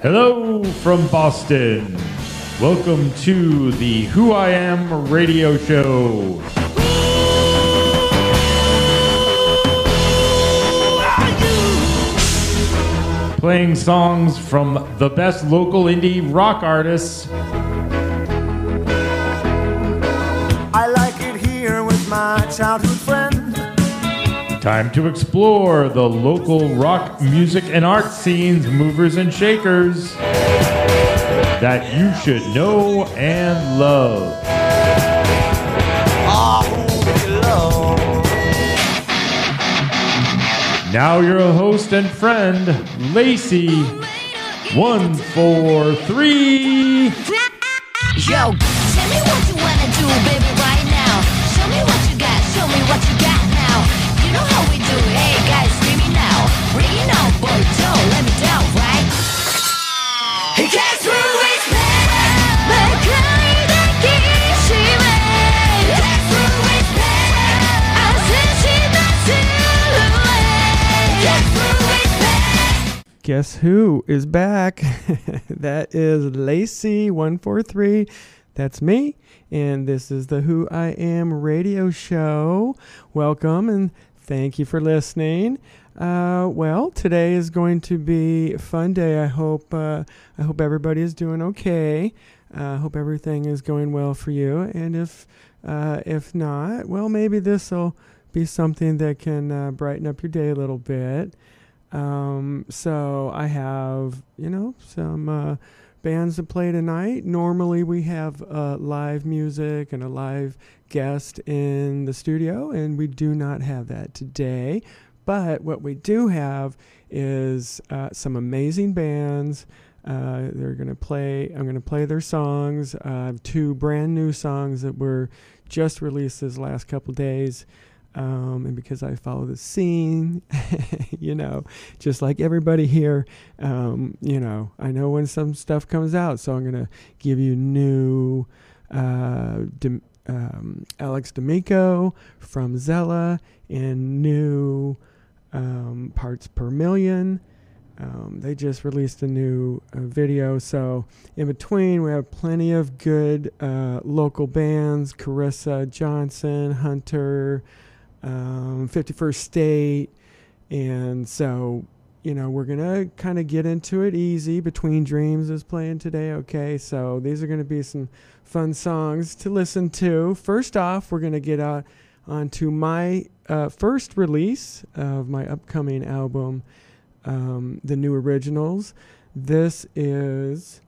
Hello from Boston. Welcome to the Who I Am radio show. Playing songs from the best local indie rock artists. I like it here with my childhood friend. Time to explore the local rock music and art scenes, movers and shakers that you should know and love. Now your host and friend, Lacy. One, four, three. Yo, tell me what you wanna do, baby, Guess who is back? that is Lacy143. That's me. And this is the Who I Am radio show. Welcome and thank you for listening. Uh, well, today is going to be a fun day. I hope uh, I hope everybody is doing okay. I uh, hope everything is going well for you. And if uh, if not, well, maybe this will be something that can uh, brighten up your day a little bit. Um, so I have, you know, some uh, bands to play tonight. Normally we have uh, live music and a live guest in the studio, and we do not have that today. But what we do have is uh, some amazing bands. Uh, they're going to play, I'm going to play their songs, uh, two brand new songs that were just released this last couple days. Um, and because I follow the scene, you know, just like everybody here, um, you know, I know when some stuff comes out. So I'm to give you new uh, Dem- um, Alex D'Amico from X'ella and new um, Parts Per Million. Um, they just released a new uh, video. So in between, we have plenty of good uh, local bands: Carissa Johnson, Hunter, um, 51st State, and so you know we're gonna kind of get into it easy. Between Dreams is playing today. Okay, so these are gonna be some fun songs to listen to. First off, we're gonna get out onto my uh, first release of my upcoming album um, the new originals. This is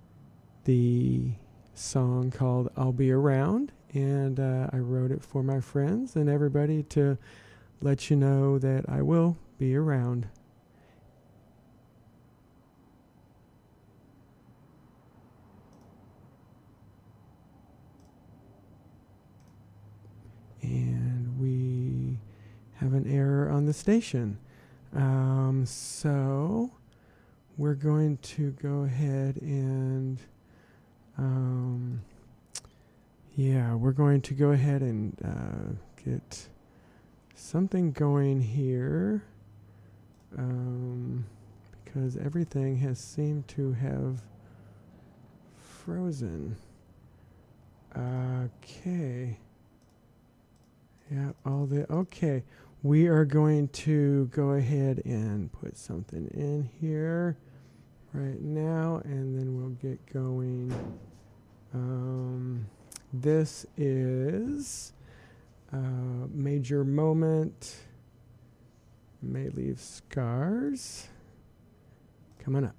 the song called I'll Be Around, and uh, I wrote it for my friends and everybody to let you know that I will be around. And we have an error on the station. Um, so we're going to go ahead and, um, yeah, we're going to go ahead and uh, get something going here um, because everything has seemed to have frozen. Okay. Yeah, all the okay. We are going to go ahead and put something in here right now, and then we'll get going. Um, this is uh, major moment. May leave scars. Coming up.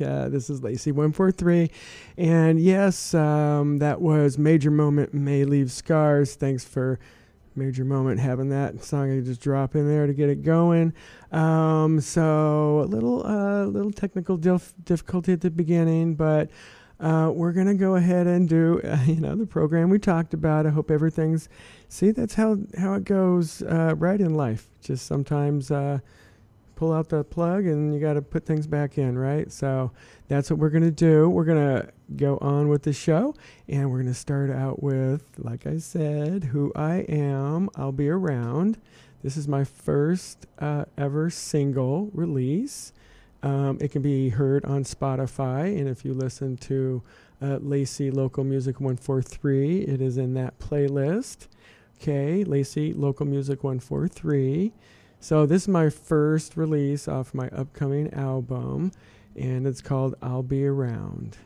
Uh, this is Lacy143. And yes, um, that was Major Moment May Leave Scars. Thanks for Major Moment having that song I just drop in there to get it going. Um, so a little, uh, little technical dif- difficulty at the beginning, but. Uh, we're going to go ahead and do uh, you know the program we talked about i hope everything's see that's how how it goes uh, right in life just sometimes uh, pull out the plug and you got to put things back in, right? So that's what we're going to do. We're going to go on with the show and we're going to start out with, like I said, who I am. I'll be around. This is my first uh, ever single release. Um, it can be heard on Spotify, and if you listen to uh, Lacy Local Music 143, it is in that playlist. Okay, Lacy Local Music 143. So this is my first release off my upcoming album, and it's called I'll Be Around.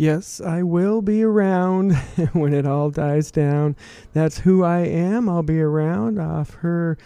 Yes, I will be around when it all dies down. That's who I am. I'll be around off her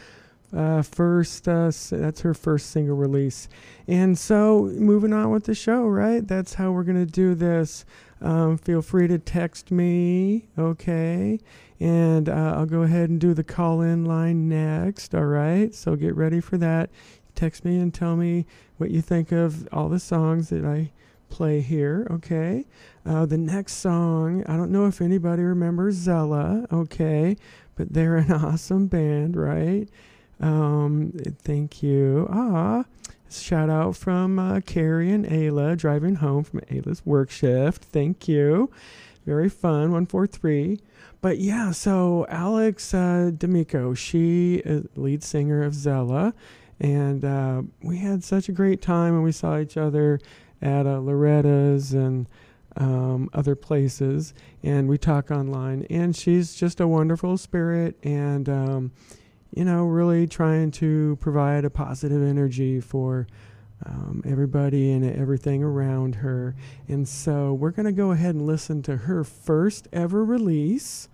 uh, first. Uh, that's her first single release. And so, moving on with the show, right? That's how we're gonna do this. Um, feel free to text me, okay? And uh, I'll go ahead and do the call-in line next. All right. So get ready for that. Text me and tell me what you think of all the songs that I play here, okay? Uh, the next song, I don't know if anybody remembers X'ella, okay? But they're an awesome band, right? Um, thank you. Ah, shout out from uh, Carrie and Ayla driving home from Ayla's work shift. Thank you. Very fun, 143. But yeah, so Alex uh, D'Amico, she is lead singer of X'ella. And uh, we had such a great time when we saw each other at uh, Loretta's and um, other places. And we talk online. And she's just a wonderful spirit and, um, you know, really trying to provide a positive energy for um, everybody and everything around her. And so we're going to go ahead and listen to her first ever release.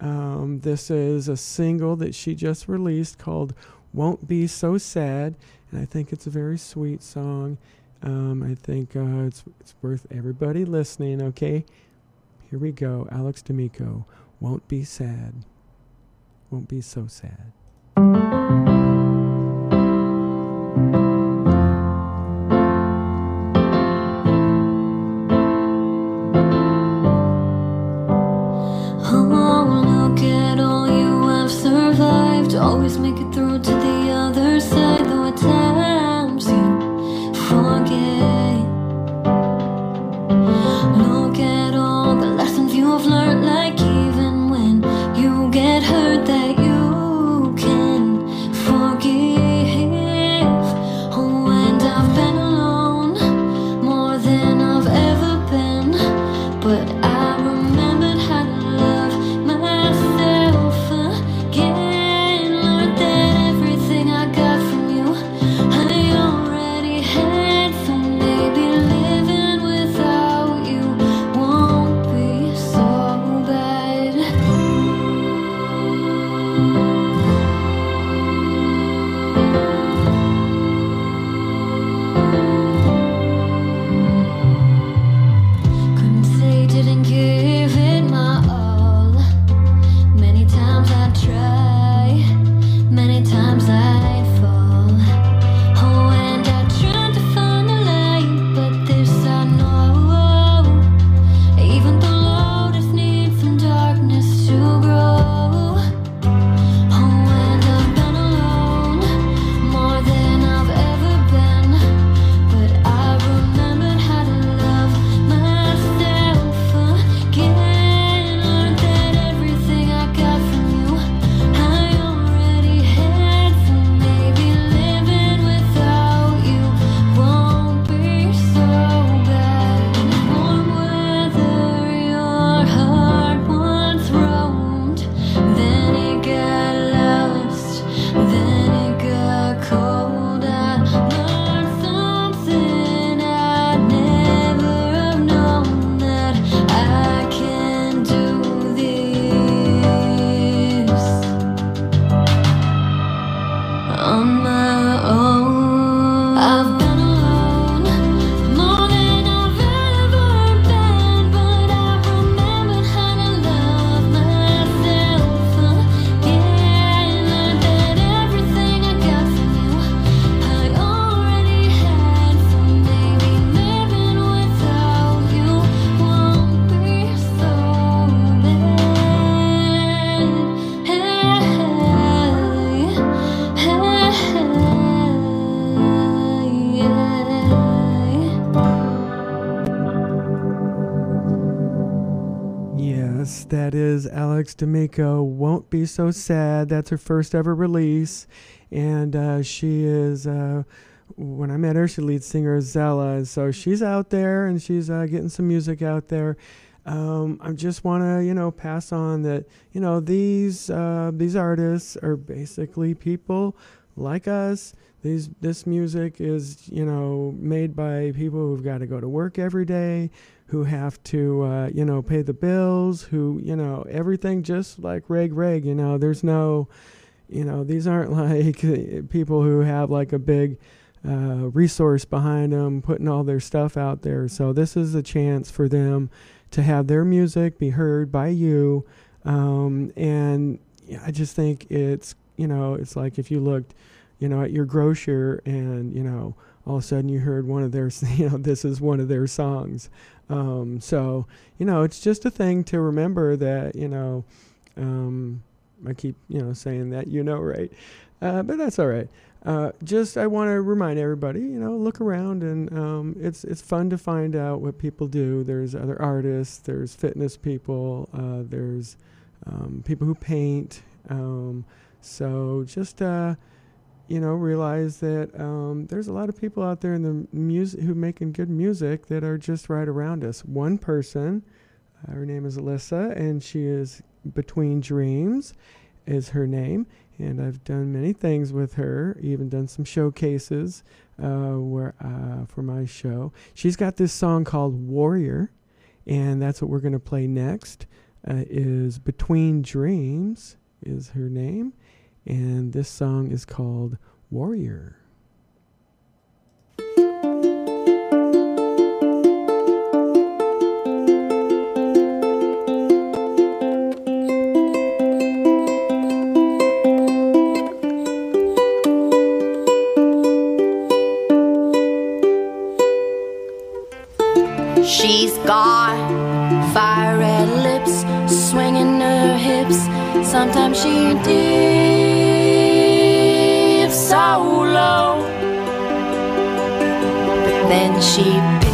Um, this is a single that she just released called Won't Be So Sad. And I think it's a very sweet song. Um, I think uh, it's, it's worth everybody listening, okay? Here we go. Alex D'Amico. Won't be sad. Won't be so sad. D'Amico. Won't be so sad. That's her first ever release, and uh, she is. Uh, when I met her, she lead singer X'ella, and so she's out there and she's uh, getting some music out there. Um, I just want to, you know, pass on that, you know, these uh, these artists are basically people like us these this music is you know made by people who've got to go to work every day, who have to uh, you know pay the bills, who you know everything just like Reg Reg. You know, there's no, you know, these aren't like people who have like a big uh, resource behind them putting all their stuff out there. So this is a chance for them to have their music be heard by you. Um, and I just think it's you know it's like if you looked you know at your grocer and you know all of a sudden you heard one of their you know this is one of their songs. Um, so you know it's just a thing to remember that you know. Um, I keep you know saying that you know right, uh, but that's all right. Uh, just I want to remind everybody, you know, look around and um, it's it's fun to find out what people do. There's other artists, there's fitness people, uh, there's um, people who paint. Um, so just uh, you know realize that um, there's a lot of people out there in the music who making good music that are just right around us. One person, uh, her name is Alyssa, and she is Between Dreams, is her name and I've done many things with her. Even done some showcases uh, where uh, for my show. She's got this song called Warrior, and that's what we're gonna play next. Uh, is Between Dreams is her name, and this song is called Warrior. She's got fire red lips, swinging her hips. Sometimes she dips but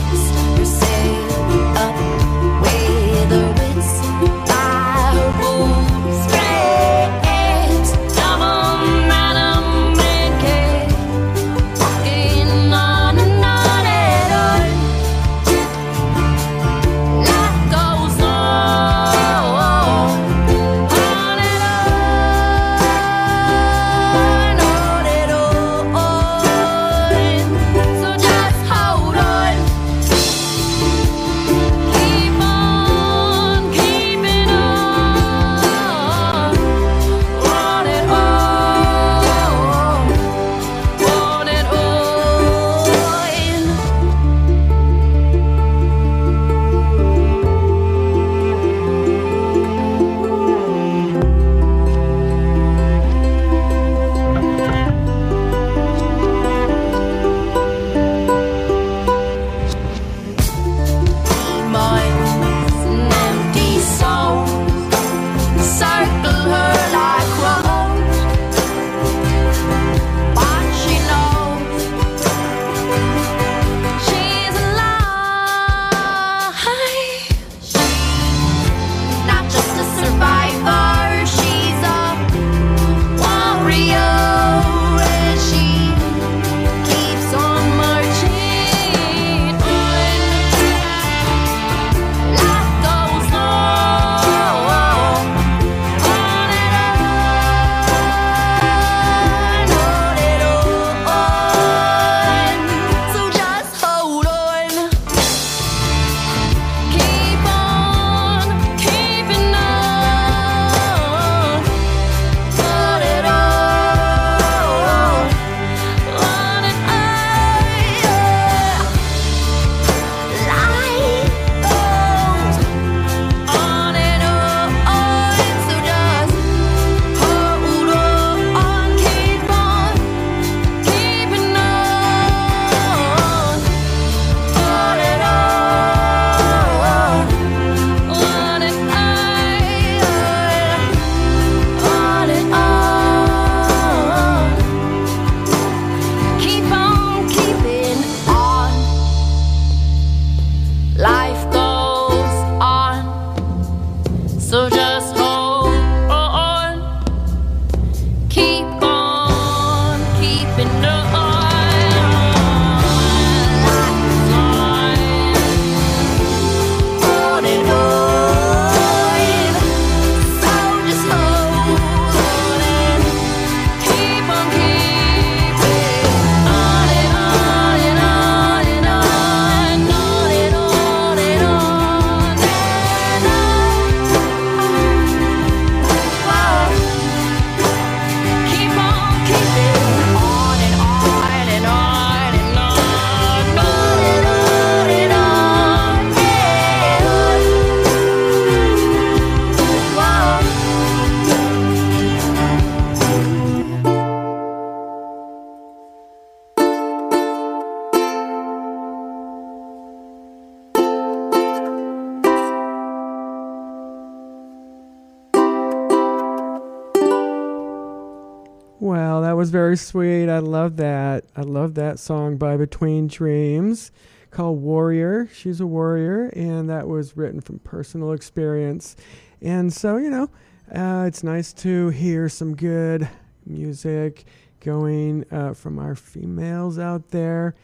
Sweet. I love that. I love that song by Between Dreams called Warrior. She's a warrior, and that was written from personal experience. And so, you know, uh, it's nice to hear some good music going uh, from our females out there.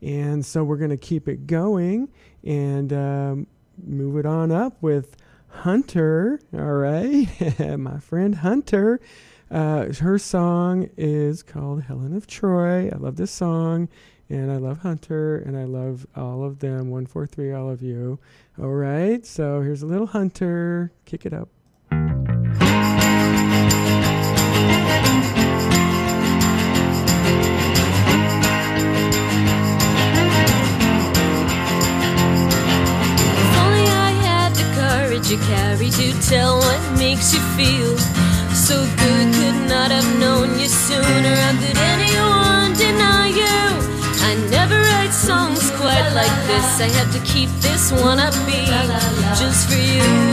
And so we're going to keep it going and um, move it on up with Hunter. All right. My friend Hunter. Uh, her song is called Helen of Troy. I love this song, and I love Hunter, and I love all of them. 143, all of you. All right, so here's a little Hunter. Kick it up. If only I had the courage you carry to tell what makes you feel so good. Have known you sooner. How could anyone deny you? I never write songs quite like this. I had to keep this one upbeat just for you.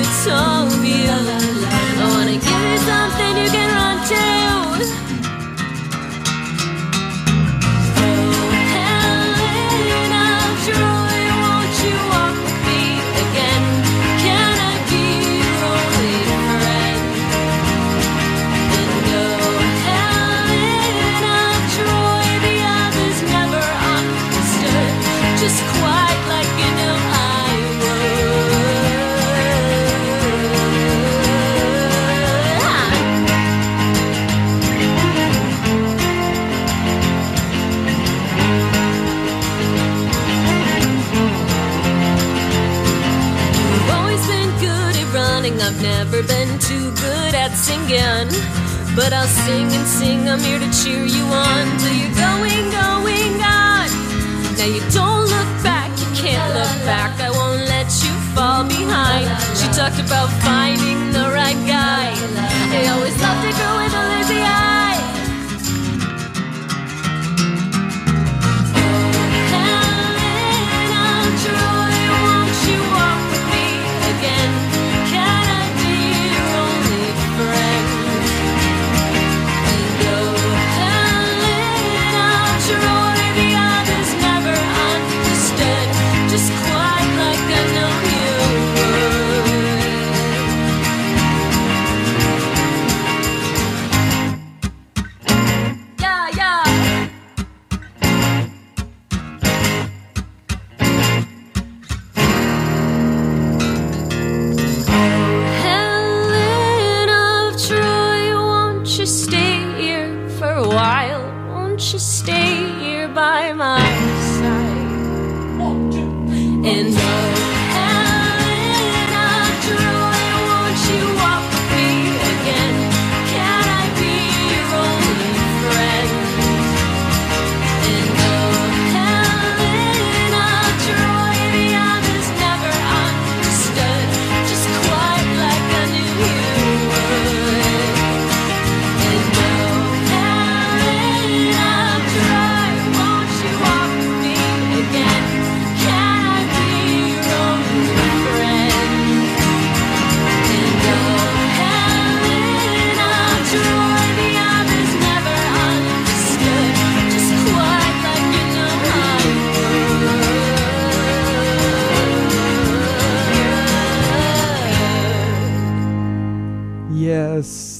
You. I wanna give you something you can run to. Singing. But I'll sing and sing. I'm here to cheer you on till you're going, going on. Now you don't look back. You can't look back. I won't let you fall behind. She talked about finding the right guy. I always loved a girl with a lazy eye.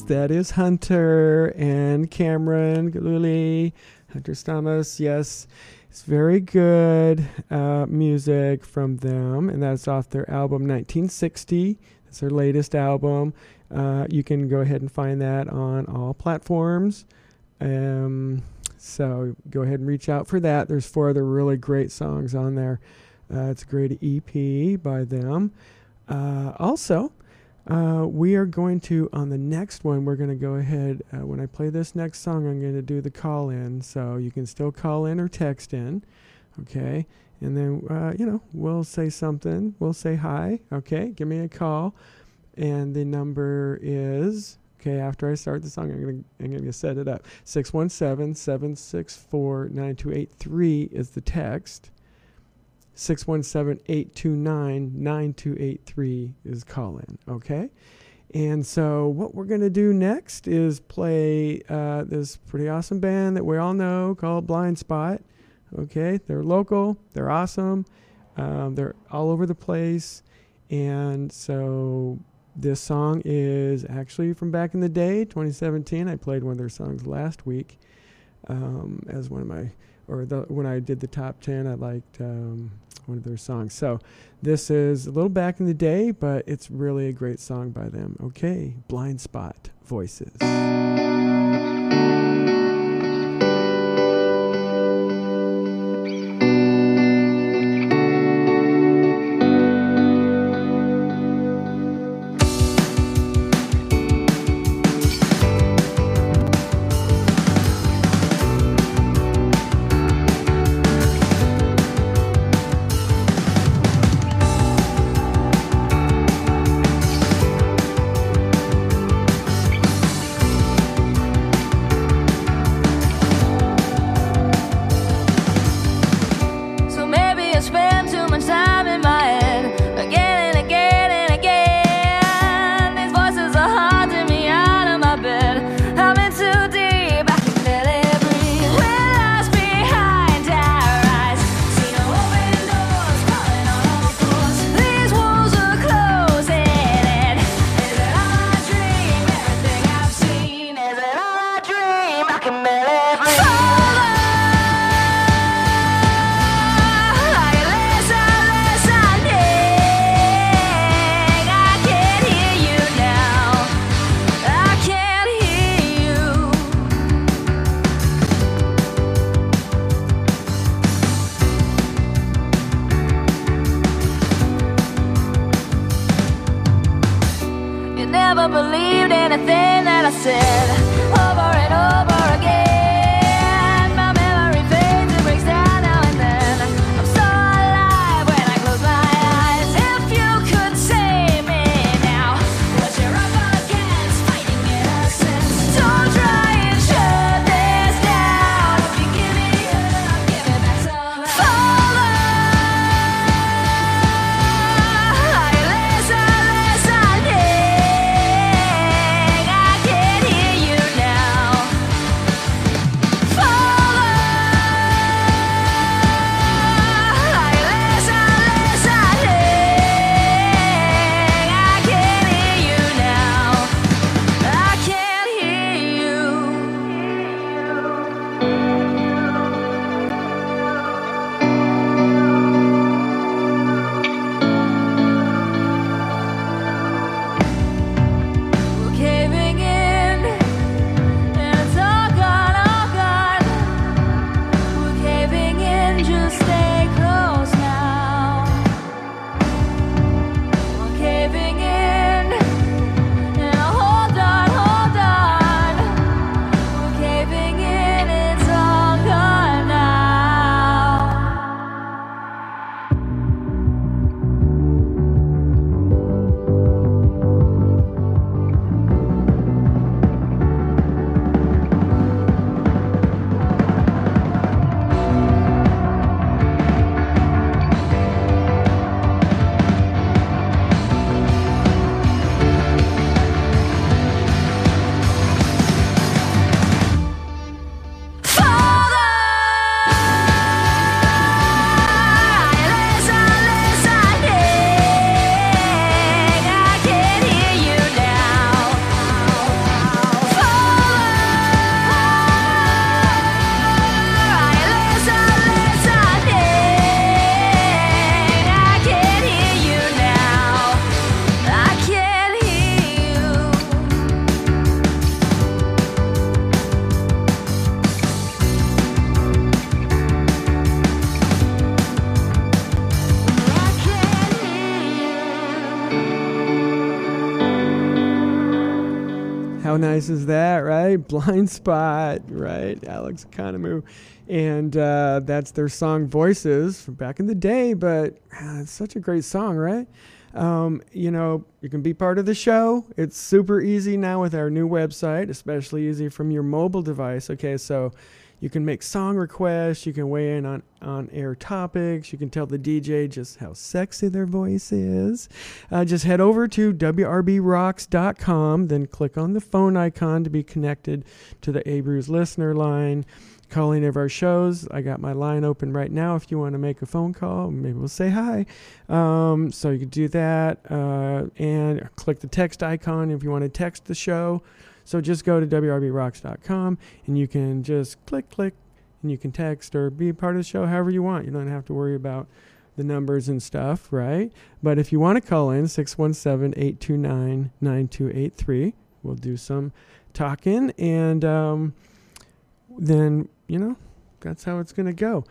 That is Hunter and Cameron Galuli, Hunter Stamos, Yes, it's very good uh, music from them, and that's off their album 1960. That's their latest album. Uh, you can go ahead and find that on all platforms. Um, so go ahead and reach out for that. There's four other really great songs on there. Uh, it's a great EP by them. Uh, also, uh, we are going to, on the next one, we're going to go ahead. Uh, when I play this next song, I'm going to do the call in. So you can still call in or text in. Okay. And then, uh, you know, we'll say something. We'll say hi. Okay. Give me a call. And the number is, okay, after I start the song, I'm going to I'm gonna set it up. 617 764 9283 is the text. 617 829 9283 is call in. Okay. And so, what we're going to do next is play uh, this pretty awesome band that we all know called Blindspot. Okay, they're local, they're awesome, um, they're all over the place. And so, this song is actually from back in the day, 2017. I played one of their songs last week um, as one of my, or the, when I did the top 10, I liked um, one of their songs. So this is a little back in the day, but it's really a great song by them. Okay, Blindspot Voices. placer. Right? Blindspot, right? Alex Economou. And uh, that's their song Voices from back in the day, but ah, it's such a great song, right? Um, you know, you can be part of the show. It's super easy now with our new website, especially easy from your mobile device. Okay, so You can make song requests. You can weigh in on on air topics. You can tell the DJ just how sexy their voice is. Uh, just head over to wrbrocks.com, then click on the phone icon to be connected to the Abrews listener line. Calling of our shows. I got my line open right now. If you want to make a phone call, maybe we'll say hi. Um, so you can do that uh, and click the text icon if you want to text the show. So just go to wrbrocks.com and you can just click, click, and you can text or be part of the show however you want. You don't have to worry about the numbers and stuff, right? But if you want to call in, 617 829 9283, we'll do some talking and um, then, you know, that's how it's going to go.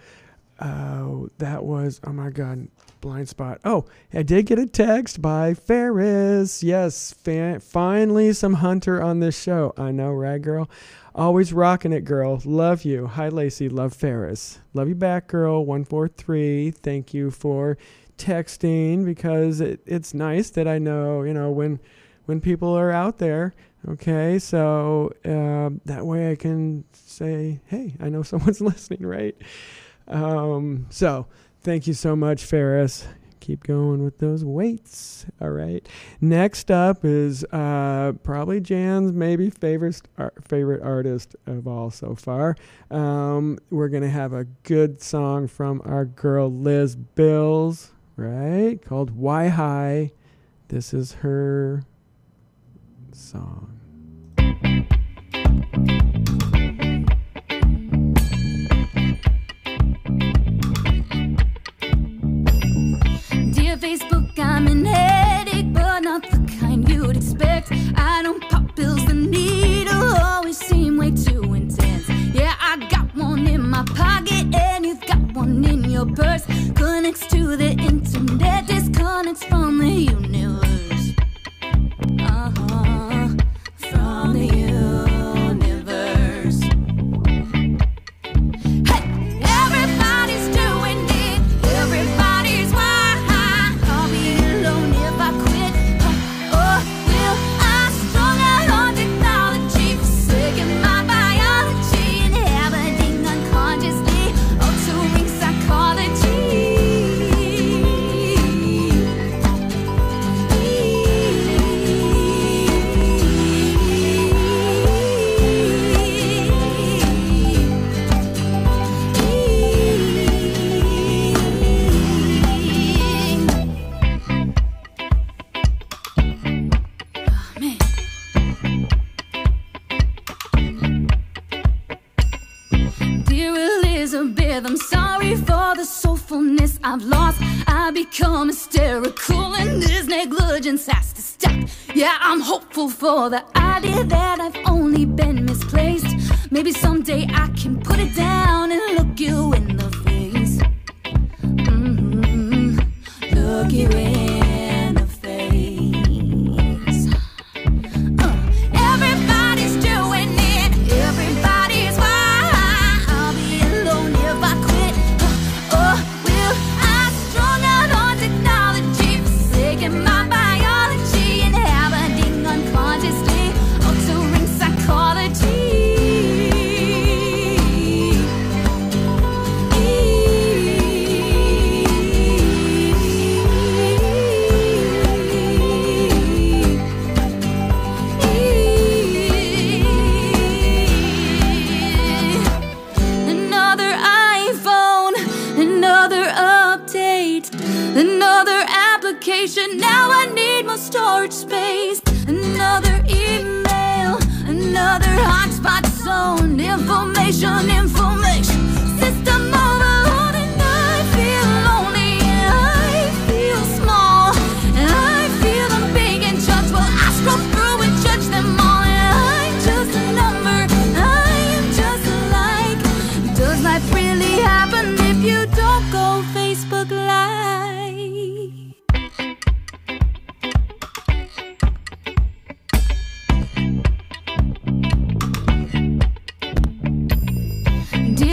Uh, that was, oh my God, Blindspot. Oh, I did get a text by Ferris. Yes, finally some Hunter on this show. I know, right, girl? Always rocking it, girl. Love you. Hi, Lacy. Love Ferris. Love you back, girl. 143. Thank you for texting because it, it's nice that I know, you know, when when people are out there. Okay, so uh, that way I can say, hey, I know someone's listening, right? Um, so thank you so much, Ferris. Keep going with those weights. All right. Next up is uh, probably Jan's maybe favorite favorite artist of all so far. Um, we're gonna have a good song from our girl Liz Bills, right? Called "Why High." This is her song. Expect. I don't pop pills, the needle always seem way too intense. Yeah, I got one in my pocket, and you've got one in your purse. Connects to the internet, disconnects from the universe. I'm for the idea that I've only been misplaced. Maybe someday I can put it down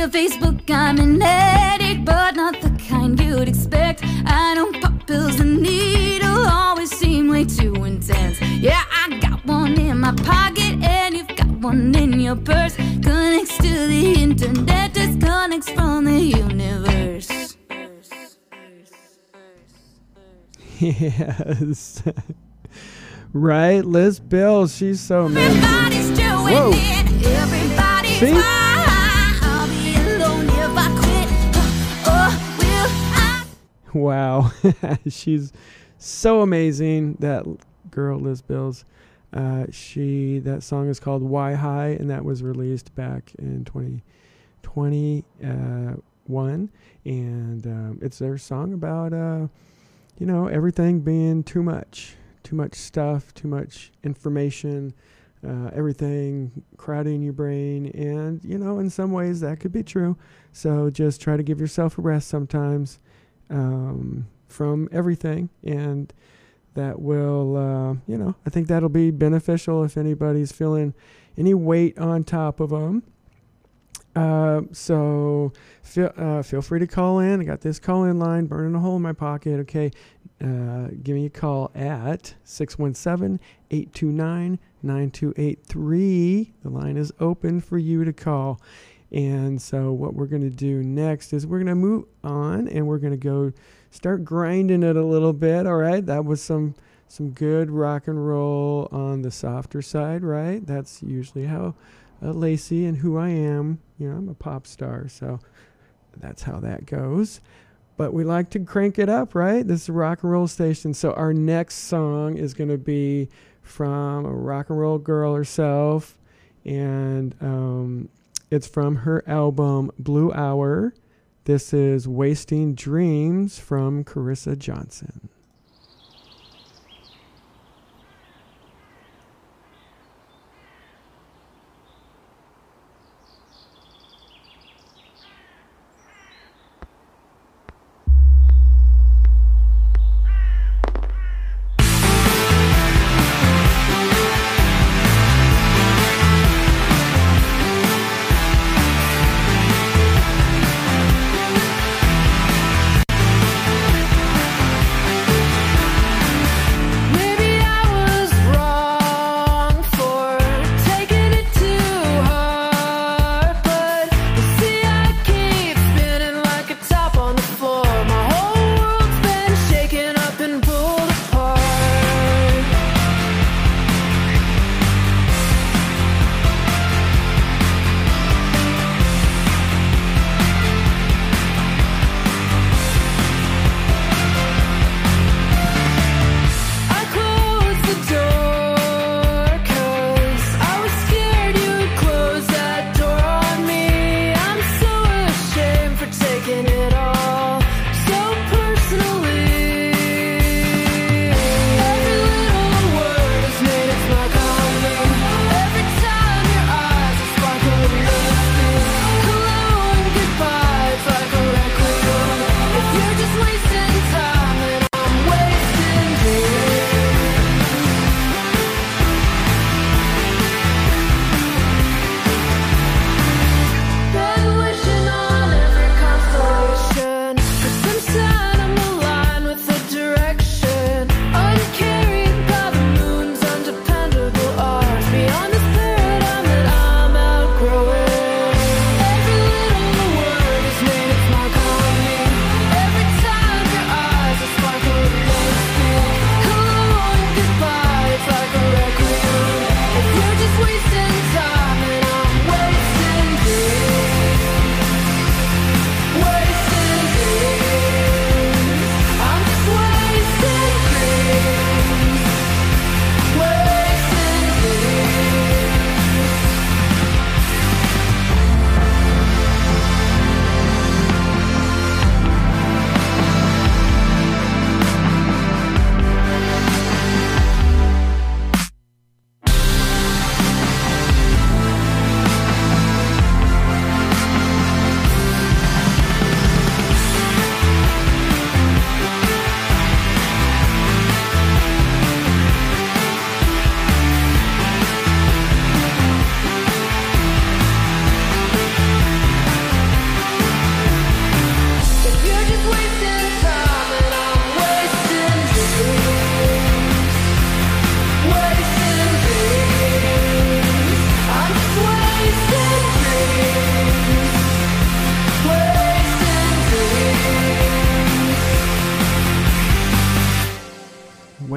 Dear Facebook, I'm an addict, but not the kind you'd expect. I don't pop pills, the needle always seem way too intense. Yeah, I got one in my pocket, and you've got one in your purse. Connects to the internet disconnects from the universe. Yes. right, Liz Bill, she's so amazing. Everybody's doing Whoa. it. Everybody's See? Wow, she's so amazing. That girl, Liz Bills. Uh, she that song is called "Why High" and that was released back in 2021. and um, it's their song about uh, you know everything being too much, too much stuff, too much information. Uh, everything crowding your brain, and you know, in some ways that could be true. So just try to give yourself a rest sometimes um, from everything, and that will, uh, you know, I think that'll be beneficial if anybody's feeling any weight on top of them. Uh, so feel uh, feel free to call in. I got this call in line burning a hole in my pocket. Okay, uh, give me a call at 617 829 9283. The line is open for you to call. And so, what we're going to do next is we're going to move on and we're going to go start grinding it a little bit. All right, that was some some good rock and roll on the softer side, right? That's usually how uh, Lacy and Who.iAm. You know, I'm a pop star, so that's how that goes. But we like to crank it up, right? This is a rock and roll station. So our next song is going to be from a rock and roll girl herself, and um, it's from her album Blue Hour. This is Wasting Dreams from Carissa Johnson.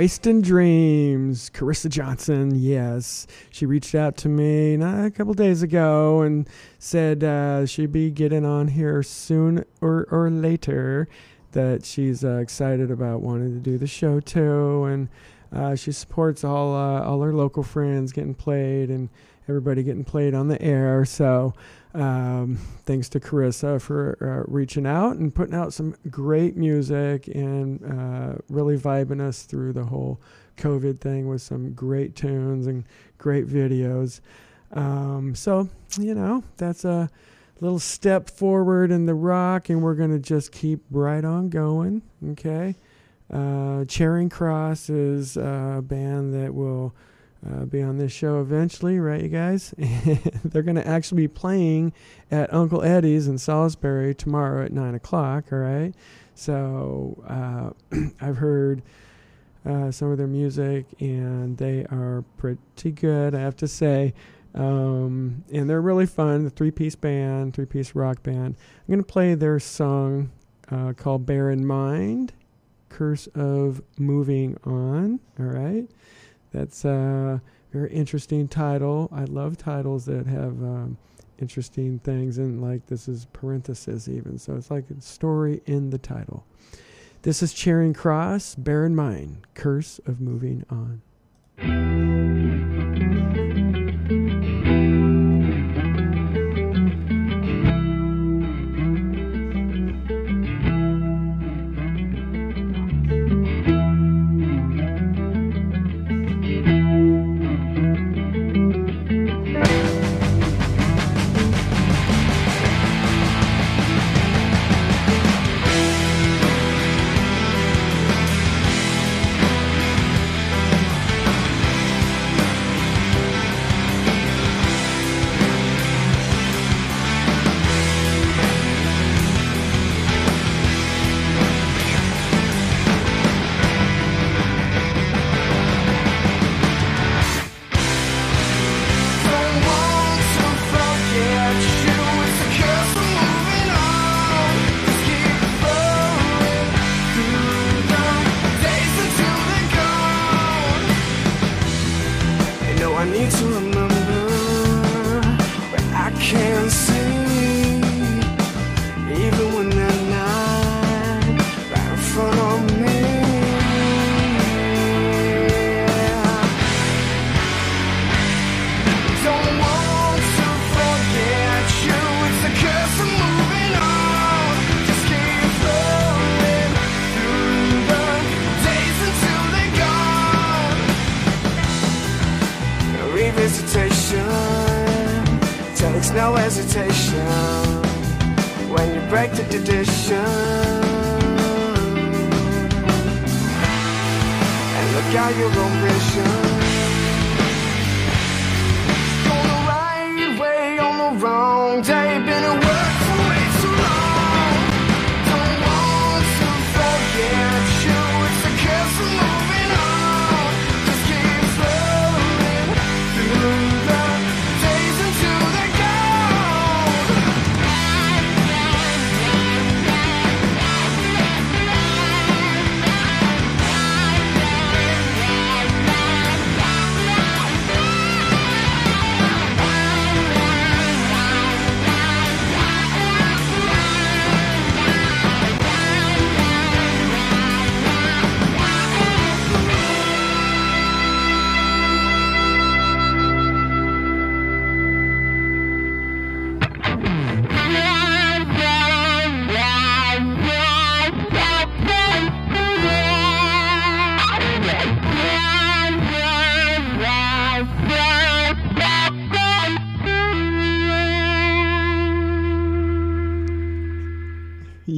Wasting Dreams, Carissa Johnson. Yes, she reached out to me a couple days ago and said uh, she'd be getting on here soon or or later. That she's uh, excited about wanting to do the show too, and uh, she supports all uh, all her local friends getting played and everybody getting played on the air. So um, thanks to Carissa for uh, reaching out and putting out some great music and uh, really vibing us through the whole COVID thing with some great tunes and great videos. Um, so, you know, that's a little step forward in the rock, and we're going to just keep right on going. Okay. Uh, Charing Cross is a band that will uh, be on this show eventually, right, you guys? They're going to actually be playing at Uncle Eddie's in Salisbury tomorrow at 9 o'clock, all right? So uh, I've heard uh, some of their music, and they are pretty good, I have to say. Um, and they're really fun, the three piece band, three piece rock band. I'm going to play their song uh, called Bear in Mind Curse of Moving On, all right? That's a very interesting title. I love titles that have um, interesting things, and like this is parenthesis even, so it's like a story in the title. This is Charing Cross. Bear in mind, curse of moving on.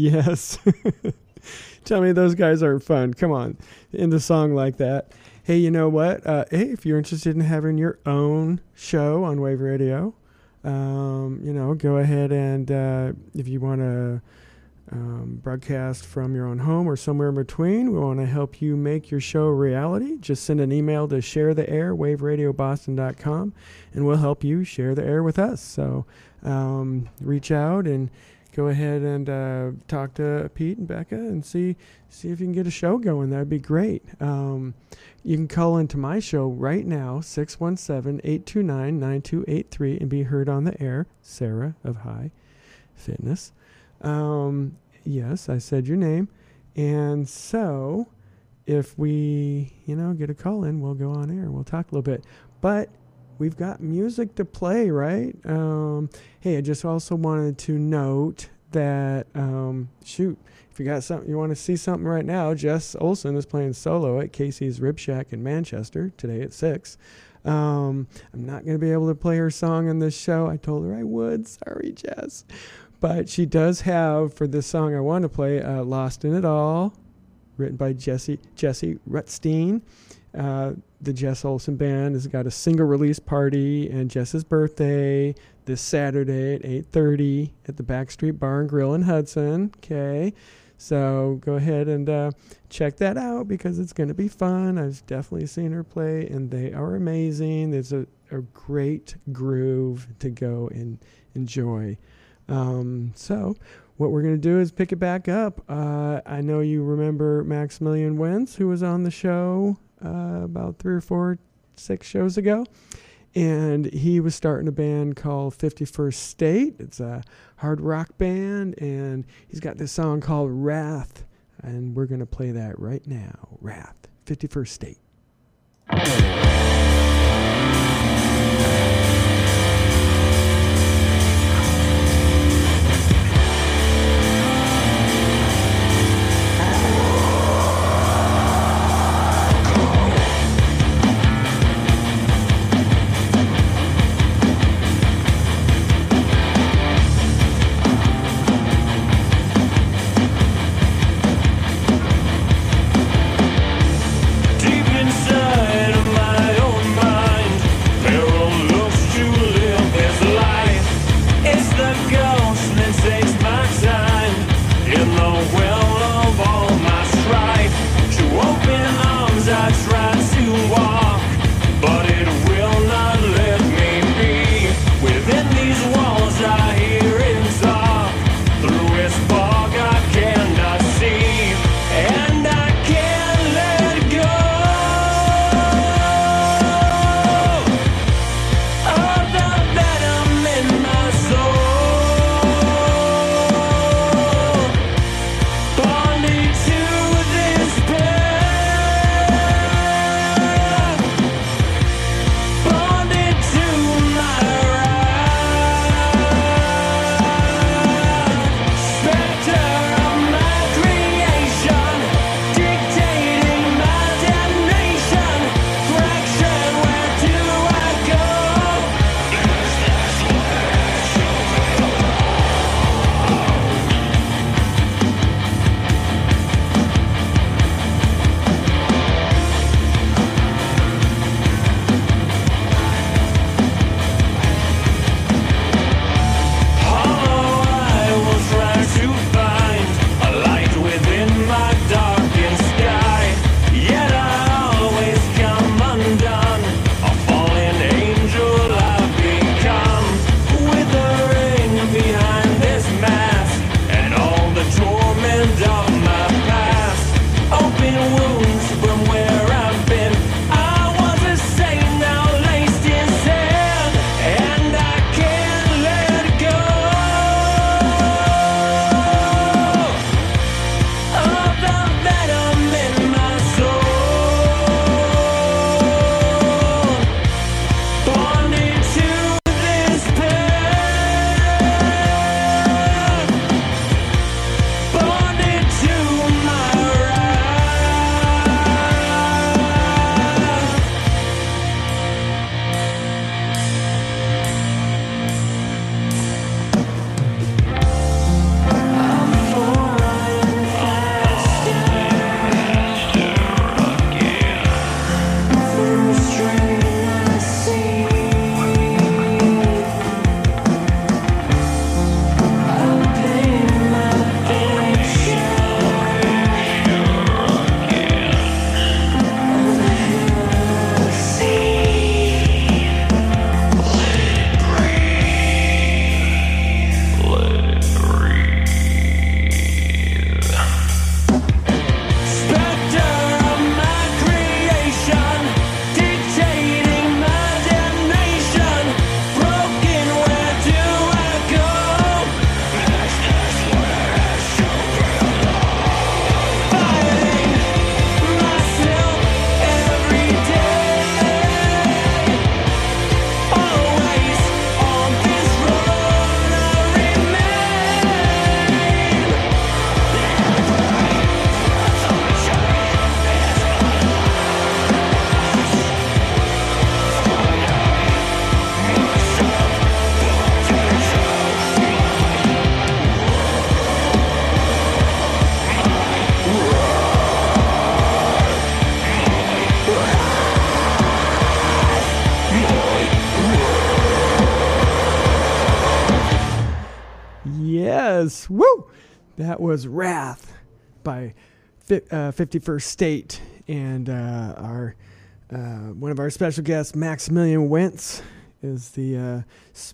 Yes. Tell me those guys aren't fun. Come on. In the song like that. Hey, you know what? Uh, hey, if you're interested in having your own show on Wave Radio, um, you know, go ahead and uh, if you want to um, broadcast from your own home or somewhere in between, we want to help you make your show a reality. Just send an email to share the air, waveradioboston.com, and we'll help you share the air with us. So um, reach out and go ahead and uh, talk to Pete and Becca and see see if you can get a show going. That'd be great. Um, you can call into my show right now, 617-829-9283 and be heard on the air. Sarah of High Fitness. Um, yes, I said your name. And so if we, you know, get a call in, we'll go on air we'll talk a little bit. But we've got music to play, right? Um, hey, I just also wanted to note that, um, shoot, if you got something, you want to see something right now, Jess Olson is playing solo at Casey's Rib Shack in Manchester today at 6. Um, I'm not going to be able to play her song on this show. I told her I would. Sorry, Jess. But she does have, for this song I want to play, uh, Lost in It All, written by Jesse, Jesse Rutstein. Uh, the Jess Olson Band has got a single release party and Jess's birthday this Saturday at 8:30 at the Backstreet Bar and Grill in Hudson. Okay, so go ahead and uh, check that out because it's going to be fun. I've definitely seen her play and they are amazing. There's a, a great groove to go and enjoy. Um, so what we're going to do is pick it back up. Uh, I know you remember Maximilian Wentz, who was on the show uh, about three or four, six shows ago. And he was starting a band called 51st State. It's a hard rock band. And he's got this song called Wrath. And we're going to play that right now Wrath, 51st State. That was Wrath by fi- uh, 51st State and uh, our uh, one of our special guests, Maximilian Wentz, is the uh,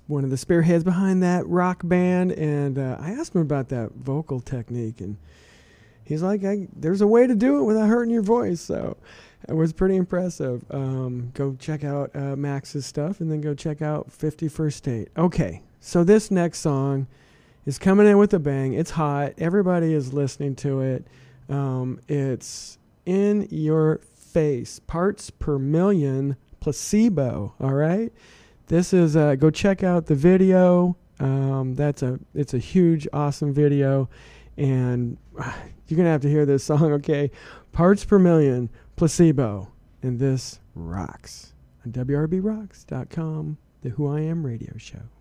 one of the spearheads behind that rock band. And uh, I asked him about that vocal technique, and he's like, "There's a way to do it without hurting your voice." So it was pretty impressive. Um, go check out uh, Max's stuff, and then go check out 51st State. Okay, so this next song is coming in with a bang. It's hot. Everybody is listening to it. Um, it's in your face. Parts per Million placebo. All right. This is uh, go check out the video. Um, that's a it's a huge awesome video, and you're gonna have to hear this song. Okay, Parts per Million placebo, and this rocks on WRBRocks.com. The Who.iAm Radio Show.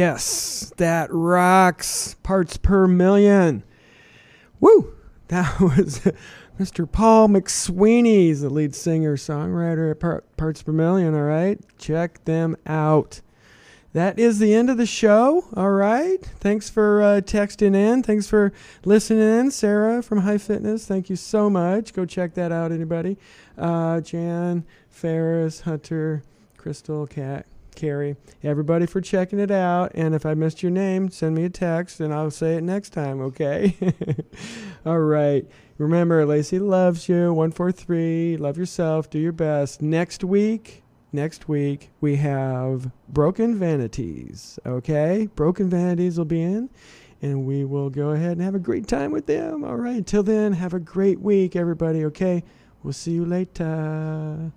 Yes, that rocks. Parts per Million. Woo! That was Mr. Paul McSweeney. He's the lead singer, songwriter at Par- Parts per Million. All right, check them out. That is the end of the show. All right. Thanks for uh, texting in. Thanks for listening in, Sarah from High Fitness. Thank you so much. Go check that out, anybody. Uh, Jan, Ferris, Hunter, Crystal, Cat, Carrie, everybody for checking it out. And if I missed your name, send me a text and I'll say it next time, okay? All right. Remember, Lacy loves you. 143. Love yourself. Do your best. Next week, next week, we have Broken Vanities, okay? Broken Vanities will be in. And we will go ahead and have a great time with them. All right. Until then, have a great week, everybody, okay? We'll see you later.